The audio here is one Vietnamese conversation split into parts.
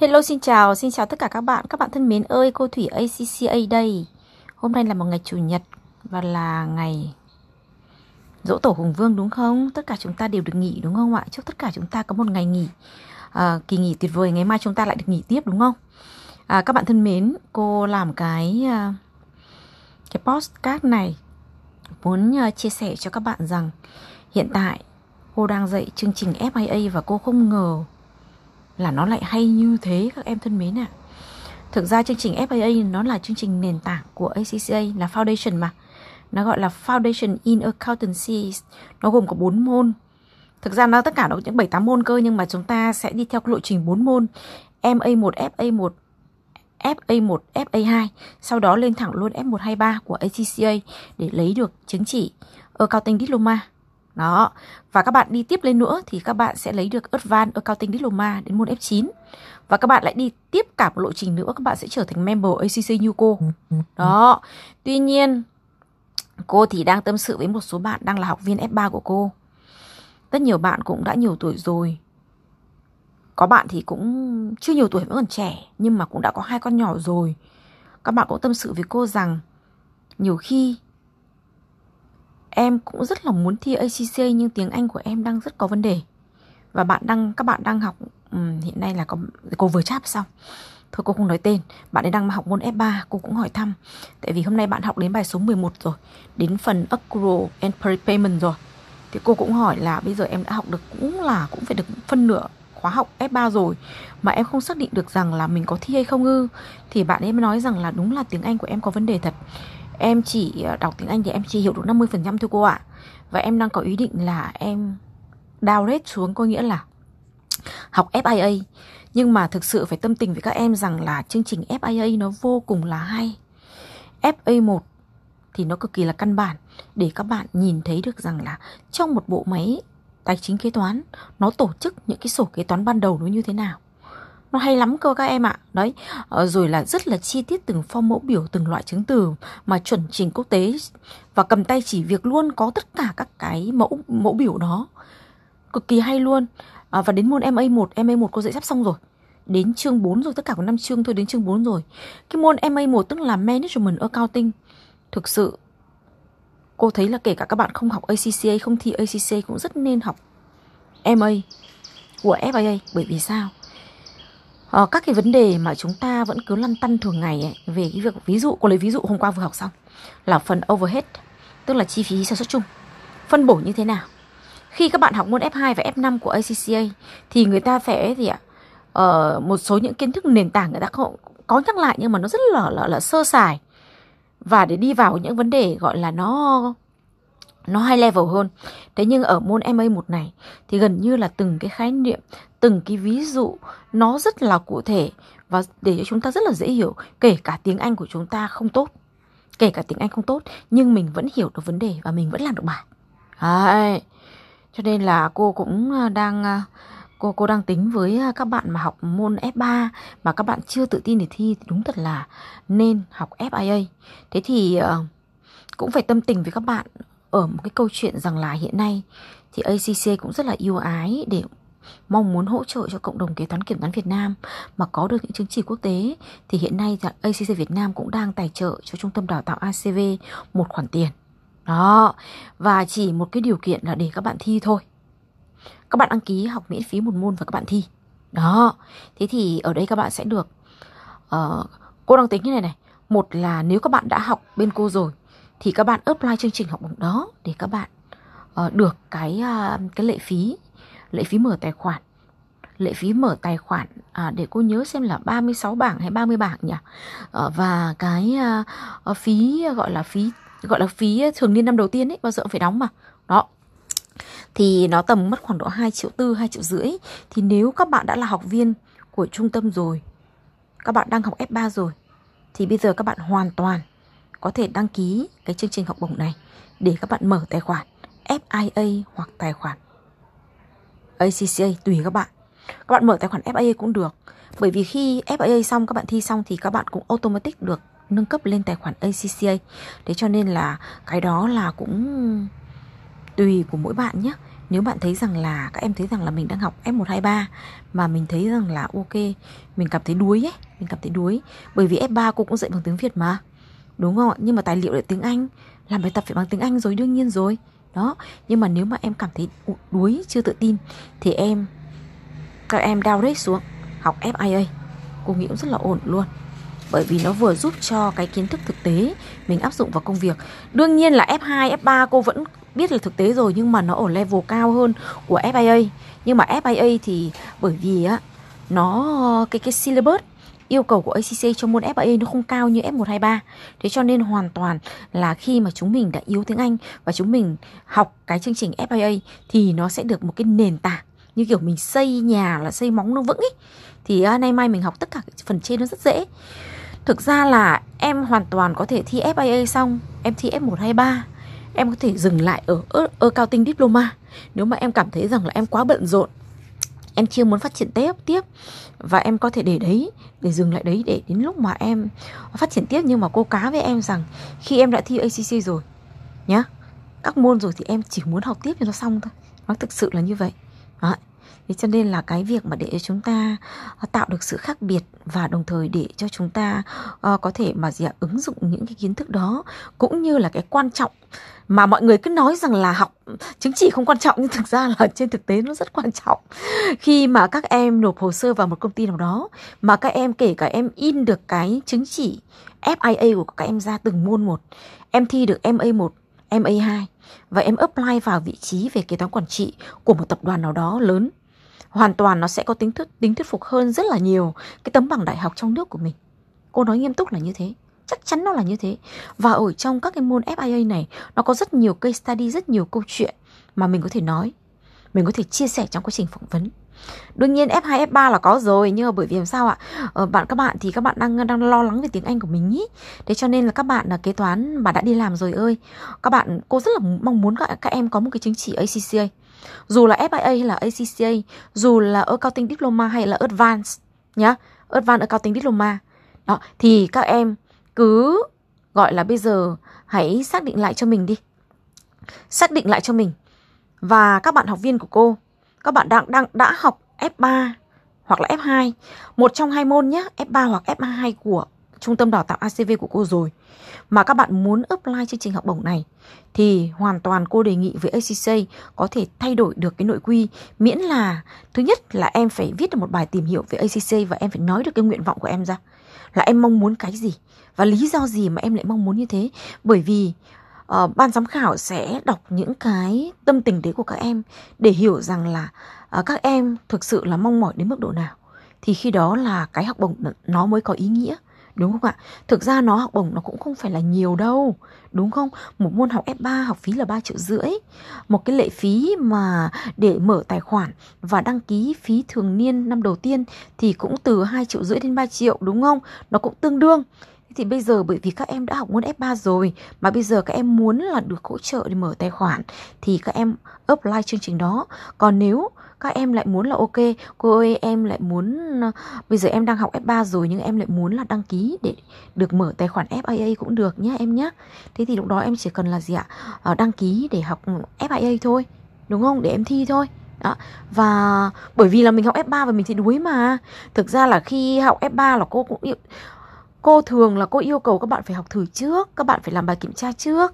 Hello xin chào, xin chào tất cả các bạn. Các bạn thân mến ơi, cô Thủy ACCA đây. Hôm nay là một ngày chủ nhật và là ngày dỗ tổ Hùng Vương đúng không? Tất cả chúng ta đều được nghỉ đúng không ạ? Chúc tất cả chúng ta có một ngày nghỉ à, kỳ nghỉ tuyệt vời. Ngày mai chúng ta lại được nghỉ tiếp đúng không? À, các bạn thân mến, cô làm cái à, cái postcard này muốn à, chia sẻ cho các bạn rằng hiện tại cô đang dạy chương trình FIA và cô không ngờ là nó lại hay như thế các em thân mến ạ. À. Thực ra chương trình FIA nó là chương trình nền tảng của ACCA là foundation mà. Nó gọi là Foundation in Accountancy. Nó gồm có 4 môn. Thực ra nó tất cả nó có những 7 8 môn cơ nhưng mà chúng ta sẽ đi theo cái lộ trình 4 môn. MA1, FA1, FA1, FA2, sau đó lên thẳng luôn F123 của ACCA để lấy được chứng chỉ Accounting Diploma. Đó. Và các bạn đi tiếp lên nữa thì các bạn sẽ lấy được Advanced Accounting Diploma đến môn F9. Và các bạn lại đi tiếp cả một lộ trình nữa, các bạn sẽ trở thành member ACC như cô. Đó. Tuy nhiên, cô thì đang tâm sự với một số bạn đang là học viên F3 của cô. Rất nhiều bạn cũng đã nhiều tuổi rồi. Có bạn thì cũng chưa nhiều tuổi, vẫn còn trẻ, nhưng mà cũng đã có hai con nhỏ rồi. Các bạn cũng tâm sự với cô rằng nhiều khi Em cũng rất là muốn thi ACC nhưng tiếng Anh của em đang rất có vấn đề. Và bạn đang các bạn đang học um, hiện nay là có cô vừa chat xong. Thôi cô không nói tên, bạn ấy đang học môn F3, cô cũng hỏi thăm. Tại vì hôm nay bạn học đến bài số 11 rồi, đến phần accrual and prepayment rồi. Thì cô cũng hỏi là bây giờ em đã học được cũng là cũng phải được phân nửa khóa học F3 rồi mà em không xác định được rằng là mình có thi hay không ư thì bạn ấy mới nói rằng là đúng là tiếng Anh của em có vấn đề thật Em chỉ ờ, đọc tiếng Anh thì em chỉ hiểu được 50% thôi cô ạ. Và em đang có ý định là em downgrade xuống, có nghĩa là học FIA. Nhưng mà thực sự phải tâm tình với các em rằng là chương trình FIA nó vô cùng là hay. FA1 thì nó cực kỳ là căn bản, để các bạn nhìn thấy được rằng là trong một bộ máy tài chính kế toán, nó tổ chức những cái sổ kế toán ban đầu nó như thế nào nó hay lắm cơ các em ạ. Đấy ờ, rồi là rất là chi tiết từng form mẫu biểu từng loại chứng từ mà chuẩn trình quốc tế và cầm tay chỉ việc luôn có tất cả các cái mẫu mẫu biểu đó. Cực kỳ hay luôn. À, và đến môn MA1 MA1 cô dạy sắp xong rồi. Đến chương 4 rồi tất cả có 5 chương thôi đến chương 4 rồi. Cái môn MA1 tức là Management Accounting. Thực sự cô thấy là kể cả các bạn không học ACCA không thi ACCA cũng rất nên học MA của FIA bởi vì sao? À, các cái vấn đề mà chúng ta vẫn cứ lăn tăn thường ngày ấy, về cái việc ví dụ cô lấy ví dụ hôm qua vừa học xong là phần overhead tức là chi phí sản xuất chung. Phân bổ như thế nào? Khi các bạn học môn F2 và F5 của ACCA thì người ta sẽ gì ạ? Ờ, một số những kiến thức nền tảng người ta có, có nhắc lại nhưng mà nó rất là, là là sơ sài. Và để đi vào những vấn đề gọi là nó nó high level hơn. Thế nhưng ở môn MA1 này thì gần như là từng cái khái niệm, từng cái ví dụ nó rất là cụ thể và để cho chúng ta rất là dễ hiểu, kể cả tiếng Anh của chúng ta không tốt. Kể cả tiếng Anh không tốt nhưng mình vẫn hiểu được vấn đề và mình vẫn làm được bài. Đấy. Cho nên là cô cũng à, đang à, cô cô đang tính với à, các bạn mà học môn F3 mà các bạn chưa tự tin để thi thì đúng thật là nên học FIA. Thế thì ờ, cũng phải tâm tình với các bạn ở một cái câu chuyện rằng là hiện nay thì ACC cũng rất là yêu ái để mong muốn hỗ trợ cho cộng đồng kế toán kiểm toán Việt Nam mà có được những chứng chỉ quốc tế thì hiện nay ACC Việt Nam cũng đang tài trợ cho trung tâm đào tạo ACV một khoản tiền. Đó, và chỉ một cái điều kiện là để các bạn thi thôi. Các bạn đăng ký học miễn phí một môn và các bạn thi. Đó, thế thì ở đây các bạn sẽ được uh, cô đang tính như này này. Một là nếu các bạn đã học bên cô rồi thì các bạn apply chương trình học bổng đó để các bạn uh, được cái uh, cái lệ phí lệ phí mở tài khoản. Lệ phí mở tài khoản à, để cô nhớ xem là 36 bảng hay 30 bảng nhỉ? À, và cái à, phí gọi là phí gọi là phí thường niên năm đầu tiên ấy bao giờ cũng phải đóng mà. Đó. Thì nó tầm mất khoảng độ 2 triệu tư 2 triệu rưỡi. Thì nếu các bạn đã là học viên của trung tâm rồi các bạn đang học F3 rồi thì bây giờ các bạn hoàn toàn có thể đăng ký cái chương trình học bổng này để các bạn mở tài khoản FIA hoặc tài khoản ACCA tùy các bạn. Các bạn mở tài khoản FIA cũng được. Bởi vì khi FIA xong các bạn thi xong thì các bạn cũng automatic được nâng cấp lên tài khoản ACCA. Thế cho nên là cái đó là cũng tùy của mỗi bạn nhé. nếu bạn thấy rằng là các em thấy rằng là mình đang học F123 mà mình thấy rằng là ok, mình cảm thấy đuối ấy, mình cảm thấy đuối bởi vì F3 cô cũng dạy bằng tiếng Việt mà. Đúng không ạ? Nhưng mà tài liệu là tiếng Anh, làm bài tập phải bằng tiếng Anh rồi đương nhiên rồi. Đó, nhưng mà nếu mà em cảm thấy đuối, chưa tự tin thì em các em downgrade xuống học FIA. Cô nghĩ cũng rất là ổn luôn bởi vì nó vừa giúp cho cái kiến thức thực tế mình áp dụng vào công việc. Đương nhiên là F2, F3 cô vẫn biết là thực tế rồi nhưng mà nó ở level cao hơn của FIA. Nhưng mà FIA thì bởi vì á nó cái cái syllabus yêu cầu của ACC cho môn FA nó không cao như F123. Thế cho nên hoàn toàn là khi mà chúng mình đã yếu tiếng Anh và chúng mình học cái chương trình FIA thì nó sẽ được một cái nền tảng. Như kiểu mình xây nhà là xây móng nó vững ấy thì uh, nay mai mình học tất cả phần trên nó rất dễ. Thực ra là em hoàn toàn có thể thi FIA xong Em thi F123 Em có thể dừng lại ở, ở, ở cao tinh diploma. Nếu mà em cảm thấy rằng là em quá bận rộn Em chưa muốn phát triển tiếp tiếp. Và em có thể để đấy, Để dừng lại đấy, để đến lúc mà em phát triển tiếp. Nhưng mà cô cá với em rằng, Khi em đã thi ACC rồi, Nhá, Các môn rồi thì em chỉ muốn học tiếp cho nó xong thôi. Nó thực sự là như vậy. Đấy. Thế cho nên là cái việc mà để chúng ta ờ, tạo được sự khác biệt và đồng thời để cho chúng ta uh, có thể mà gì ạ, ứng dụng những cái kiến thức đó cũng như là cái quan trọng mà mọi người cứ nói rằng là học chứng chỉ không quan trọng nhưng thực ra là trên thực tế nó rất quan trọng. Khi mà các em nộp hồ sơ vào một công ty nào đó mà các em kể cả em in được cái chứng chỉ FIA của các em ra từng môn một em thi được MA1 MA2 và em apply vào vị trí về kế toán quản trị của một tập đoàn nào đó lớn hoàn toàn nó sẽ có tính thuyết tính thuyết phục hơn rất là nhiều cái tấm bằng đại học trong nước của mình. Cô nói nghiêm túc là như thế chắc chắn nó là như thế. Và ở trong các cái môn FIA này nó có rất nhiều case study rất nhiều câu chuyện mà mình có thể nói mình có thể chia sẻ trong quá trình phỏng vấn. Đương nhiên F2, F3 là có rồi Nhưng mà bởi vì làm sao ạ? Ờ, Bạn các bạn thì các bạn đang đang lo lắng về tiếng Anh của mình ý Thế cho nên là các bạn là kế toán mà đã đi làm rồi ơi. Các bạn, cô rất là mong muốn các, các em có một cái chứng chỉ ACCA dù là FIA hay là ACCA dù là accounting diploma hay là advanced, nhá, advanced accounting diploma. Đó, thì các em cứ, gọi là bây giờ, hãy xác định lại cho mình đi. Xác định lại cho mình. Và các bạn học viên của cô, các bạn đang đang, đã học F3 hoặc là F2 một trong hai môn nhé F3 hoặc F2 của trung tâm đào tạo ACV của cô rồi. Mà các bạn muốn apply chương trình học bổng này thì hoàn toàn cô đề nghị với ACC có thể thay đổi được cái nội quy. Miễn là thứ nhất là em phải viết được một bài tìm hiểu về ACC và em phải nói được cái nguyện vọng của em ra. Là em mong muốn cái gì và lý do gì mà em lại mong muốn như thế. Bởi vì uh, ban giám khảo sẽ đọc những cái tâm tình đấy của các em để hiểu rằng là uh, các em thực sự là mong mỏi đến mức độ nào. Thì khi đó là cái học bổng nó mới có ý nghĩa. Đúng không ạ? Thực ra nó học bổng nó cũng không phải là nhiều đâu, Đúng không? Một môn học F3 học phí là 3 triệu rưỡi Một cái lệ phí mà để mở tài khoản Và đăng ký phí thường niên năm đầu tiên Thì cũng từ 2 triệu rưỡi đến 3 triệu, đúng không? Nó cũng tương đương thì bây giờ bởi vì các em đã học môn F3 rồi mà bây giờ các em muốn là được hỗ trợ để mở tài khoản thì các em apply chương trình đó. Còn nếu các em lại muốn là ok cô ơi em lại muốn ờ, bây giờ em đang học F3 rồi nhưng em lại muốn là đăng ký để được mở tài khoản FIA cũng được nhé em nhé thế thì lúc đó em chỉ cần là gì ạ à, đăng ký để học FIA thôi đúng không để em thi thôi đó. Và bởi vì là mình học F3 và mình thì đuối mà Thực ra là khi học F3 là cô cũng. Cô thường là cô yêu cầu các bạn phải học thử trước Các bạn phải làm bài kiểm tra trước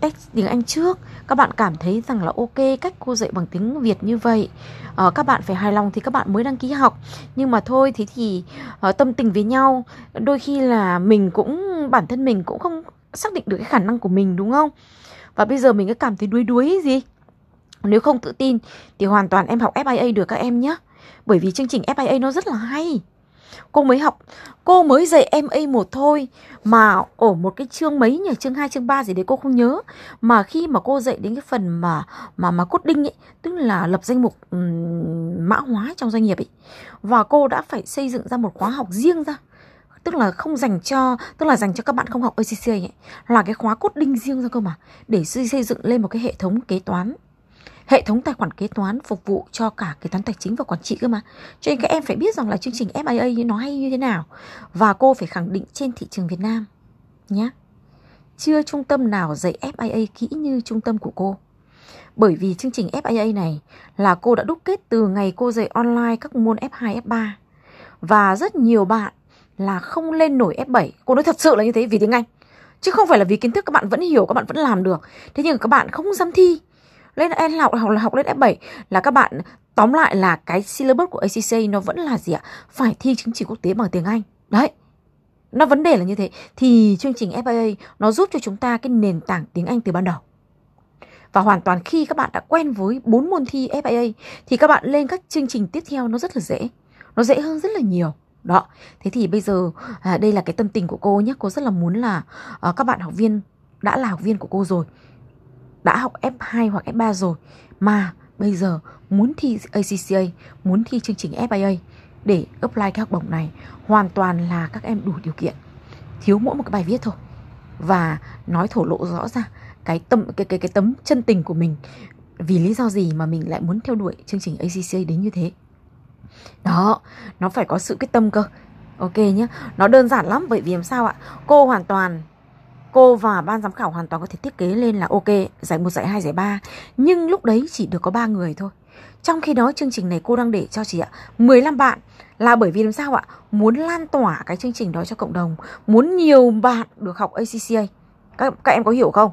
test tiếng Anh trước. Các bạn cảm thấy rằng là ok cách cô dạy bằng tiếng Việt như vậy. À, các bạn phải hài lòng thì các bạn mới đăng ký học. Nhưng mà thôi thế thì à, tâm tình với nhau đôi khi là mình cũng bản thân mình cũng không xác định được cái khả năng của mình đúng không? Và bây giờ mình cứ cảm thấy đuối đuối gì? Nếu không tự tin thì hoàn toàn em học FIA được các em nhé bởi vì chương trình FIA nó rất là hay. Cô mới học, cô mới dạy em a một thôi mà ở một cái chương mấy nhỉ, chương 2, chương 3 gì đấy cô không nhớ. Mà khi mà cô dạy đến cái phần mà mà mà cốt đinh ấy, tức là lập danh mục um, mã hóa trong doanh nghiệp ấy. Và cô đã phải xây dựng ra một khóa học riêng ra tức là không dành cho tức là dành cho các bạn không học ACC ấy là cái khóa cốt đinh riêng ra cơ mà để xây dựng lên một cái hệ thống kế toán hệ thống tài khoản kế toán phục vụ cho cả kế toán tài chính và quản trị cơ mà. Cho nên các em phải biết rằng là chương trình FIA nó hay như thế nào. Và cô phải khẳng định trên thị trường Việt Nam nhé chưa trung tâm nào dạy FIA kỹ như trung tâm của cô. Bởi vì chương trình FIA này là cô đã đúc kết từ ngày cô dạy online các môn F2, F3 Và rất nhiều bạn là không lên nổi F7 Cô nói thật sự là như thế vì tiếng Anh. Chứ không phải là vì kiến thức các bạn vẫn hiểu, các bạn vẫn làm được. Thế nhưng các bạn không dám thi lên học là học lên F7 là các bạn tóm lại là cái syllabus của ACC nó vẫn là gì ạ? Phải thi chứng chỉ quốc tế bằng tiếng Anh. Đấy. Nó vấn đề là như thế thì chương trình FIA nó giúp cho chúng ta cái nền tảng tiếng Anh từ ban đầu. Và hoàn toàn khi các bạn đã quen với bốn môn thi FIA thì các bạn lên các chương trình tiếp theo nó rất là dễ. Nó dễ hơn rất là nhiều. Đó. Thế thì bây giờ à, đây là cái tâm tình của cô nhé. Cô rất là muốn là à, các bạn học viên đã là học viên của cô rồi. Đã học F2 hoặc F3 rồi mà bây giờ muốn thi ACCA, muốn thi chương trình FIA để apply cái học bổng này hoàn toàn là các em đủ điều kiện. Thiếu mỗi một cái bài viết thôi. Và nói thổ lộ rõ ra cái tâm cái cái cái tấm chân tình của mình vì lý do gì mà mình lại muốn theo đuổi chương trình ACCA đến như thế. Đó, nó phải có sự quyết tâm cơ. Ok nhé, nó đơn giản lắm bởi vì làm sao ạ? Cô hoàn toàn cô và ban giám khảo hoàn toàn có thể thiết kế lên là ok giải một giải hai giải ba. Nhưng lúc đấy chỉ được có ba người thôi. Trong khi đó chương trình này cô đang để cho chị ạ 15 bạn. Là bởi vì làm sao ạ? Muốn lan tỏa cái chương trình đó cho cộng đồng. Muốn nhiều bạn được học ACCA các, các em có hiểu không?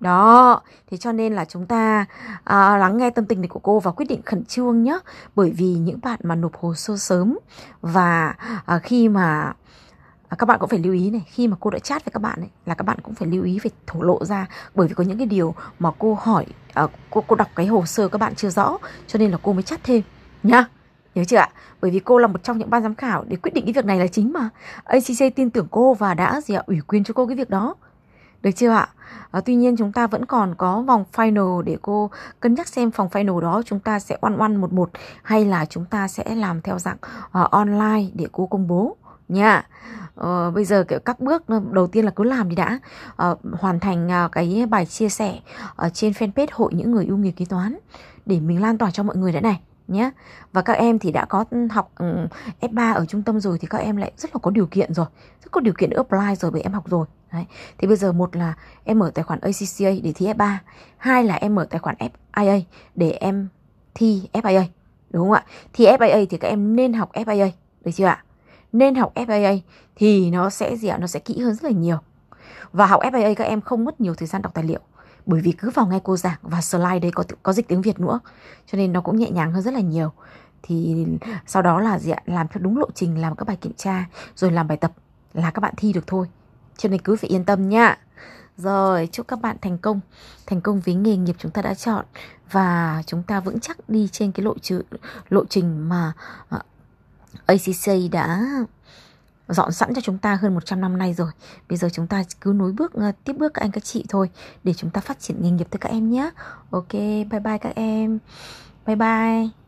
Đó, thế cho nên là chúng ta à, lắng nghe tâm tình này của cô và quyết định khẩn trương nhé. Bởi vì những bạn mà nộp hồ sơ sớm và à, khi mà à, các bạn cũng phải lưu ý này, khi mà cô đã chat với các bạn ấy là các bạn cũng phải lưu ý phải thổ lộ ra bởi vì có những cái điều mà cô hỏi à, cô cô đọc cái hồ sơ các bạn chưa rõ cho nên là cô mới chat thêm nhá. Nhớ chưa ạ? Bởi vì cô là một trong những ban giám khảo để quyết định cái việc này là chính mà. ACC tin tưởng cô và đã gì ạ? ủy quyền cho cô cái việc đó. Được chưa ạ? À, tuy nhiên chúng ta vẫn còn có vòng final để cô cân nhắc xem phòng final đó chúng ta sẽ one one một một hay là chúng ta sẽ làm theo dạng uh, online để cô công bố nha. ờ, bây giờ kiểu các bước đầu tiên là cứ làm đi đã ờ, hoàn thành à, cái bài chia sẻ ở trên fanpage hội những người yêu nghề kế toán để mình lan tỏa cho mọi người đã này nhé và các em thì đã có ừ, học ừ, F3 ở trung tâm rồi thì các em lại rất là có điều kiện rồi rất có điều kiện để apply rồi bởi em học rồi Đấy. Thì bây giờ một là em mở tài khoản ACCA để thi F3 Hai là em mở tài khoản FIA để em thi FIA Đúng không ạ? Thi FIA thì các em nên học FIA Được chưa ạ? Nên học FAA thì nó sẽ gì ạ? Nó sẽ kỹ hơn rất là nhiều. Và học FAA các em không mất nhiều thời gian đọc tài liệu, bởi vì cứ vào nghe cô giảng và slide đây có có dịch tiếng Việt nữa, cho nên nó cũng nhẹ nhàng hơn rất là nhiều. Thì sau đó là gì ạ? Làm theo đúng lộ trình, làm các bài kiểm tra, rồi làm bài tập là các bạn thi được thôi. Cho nên cứ phải yên tâm nha. Rồi, chúc các bạn thành công thành công với nghề nghiệp chúng ta đã chọn. Và chúng ta vững chắc đi trên cái lộ trình lộ trình mà à, ACC đã dọn sẵn cho chúng ta hơn 100 năm nay rồi. Bây giờ chúng ta cứ nối bước ờ, tiếp bước các anh các chị thôi để chúng ta phát triển nghề nghiệp tới các em nhé. Ok, bye bye các em. Bye bye.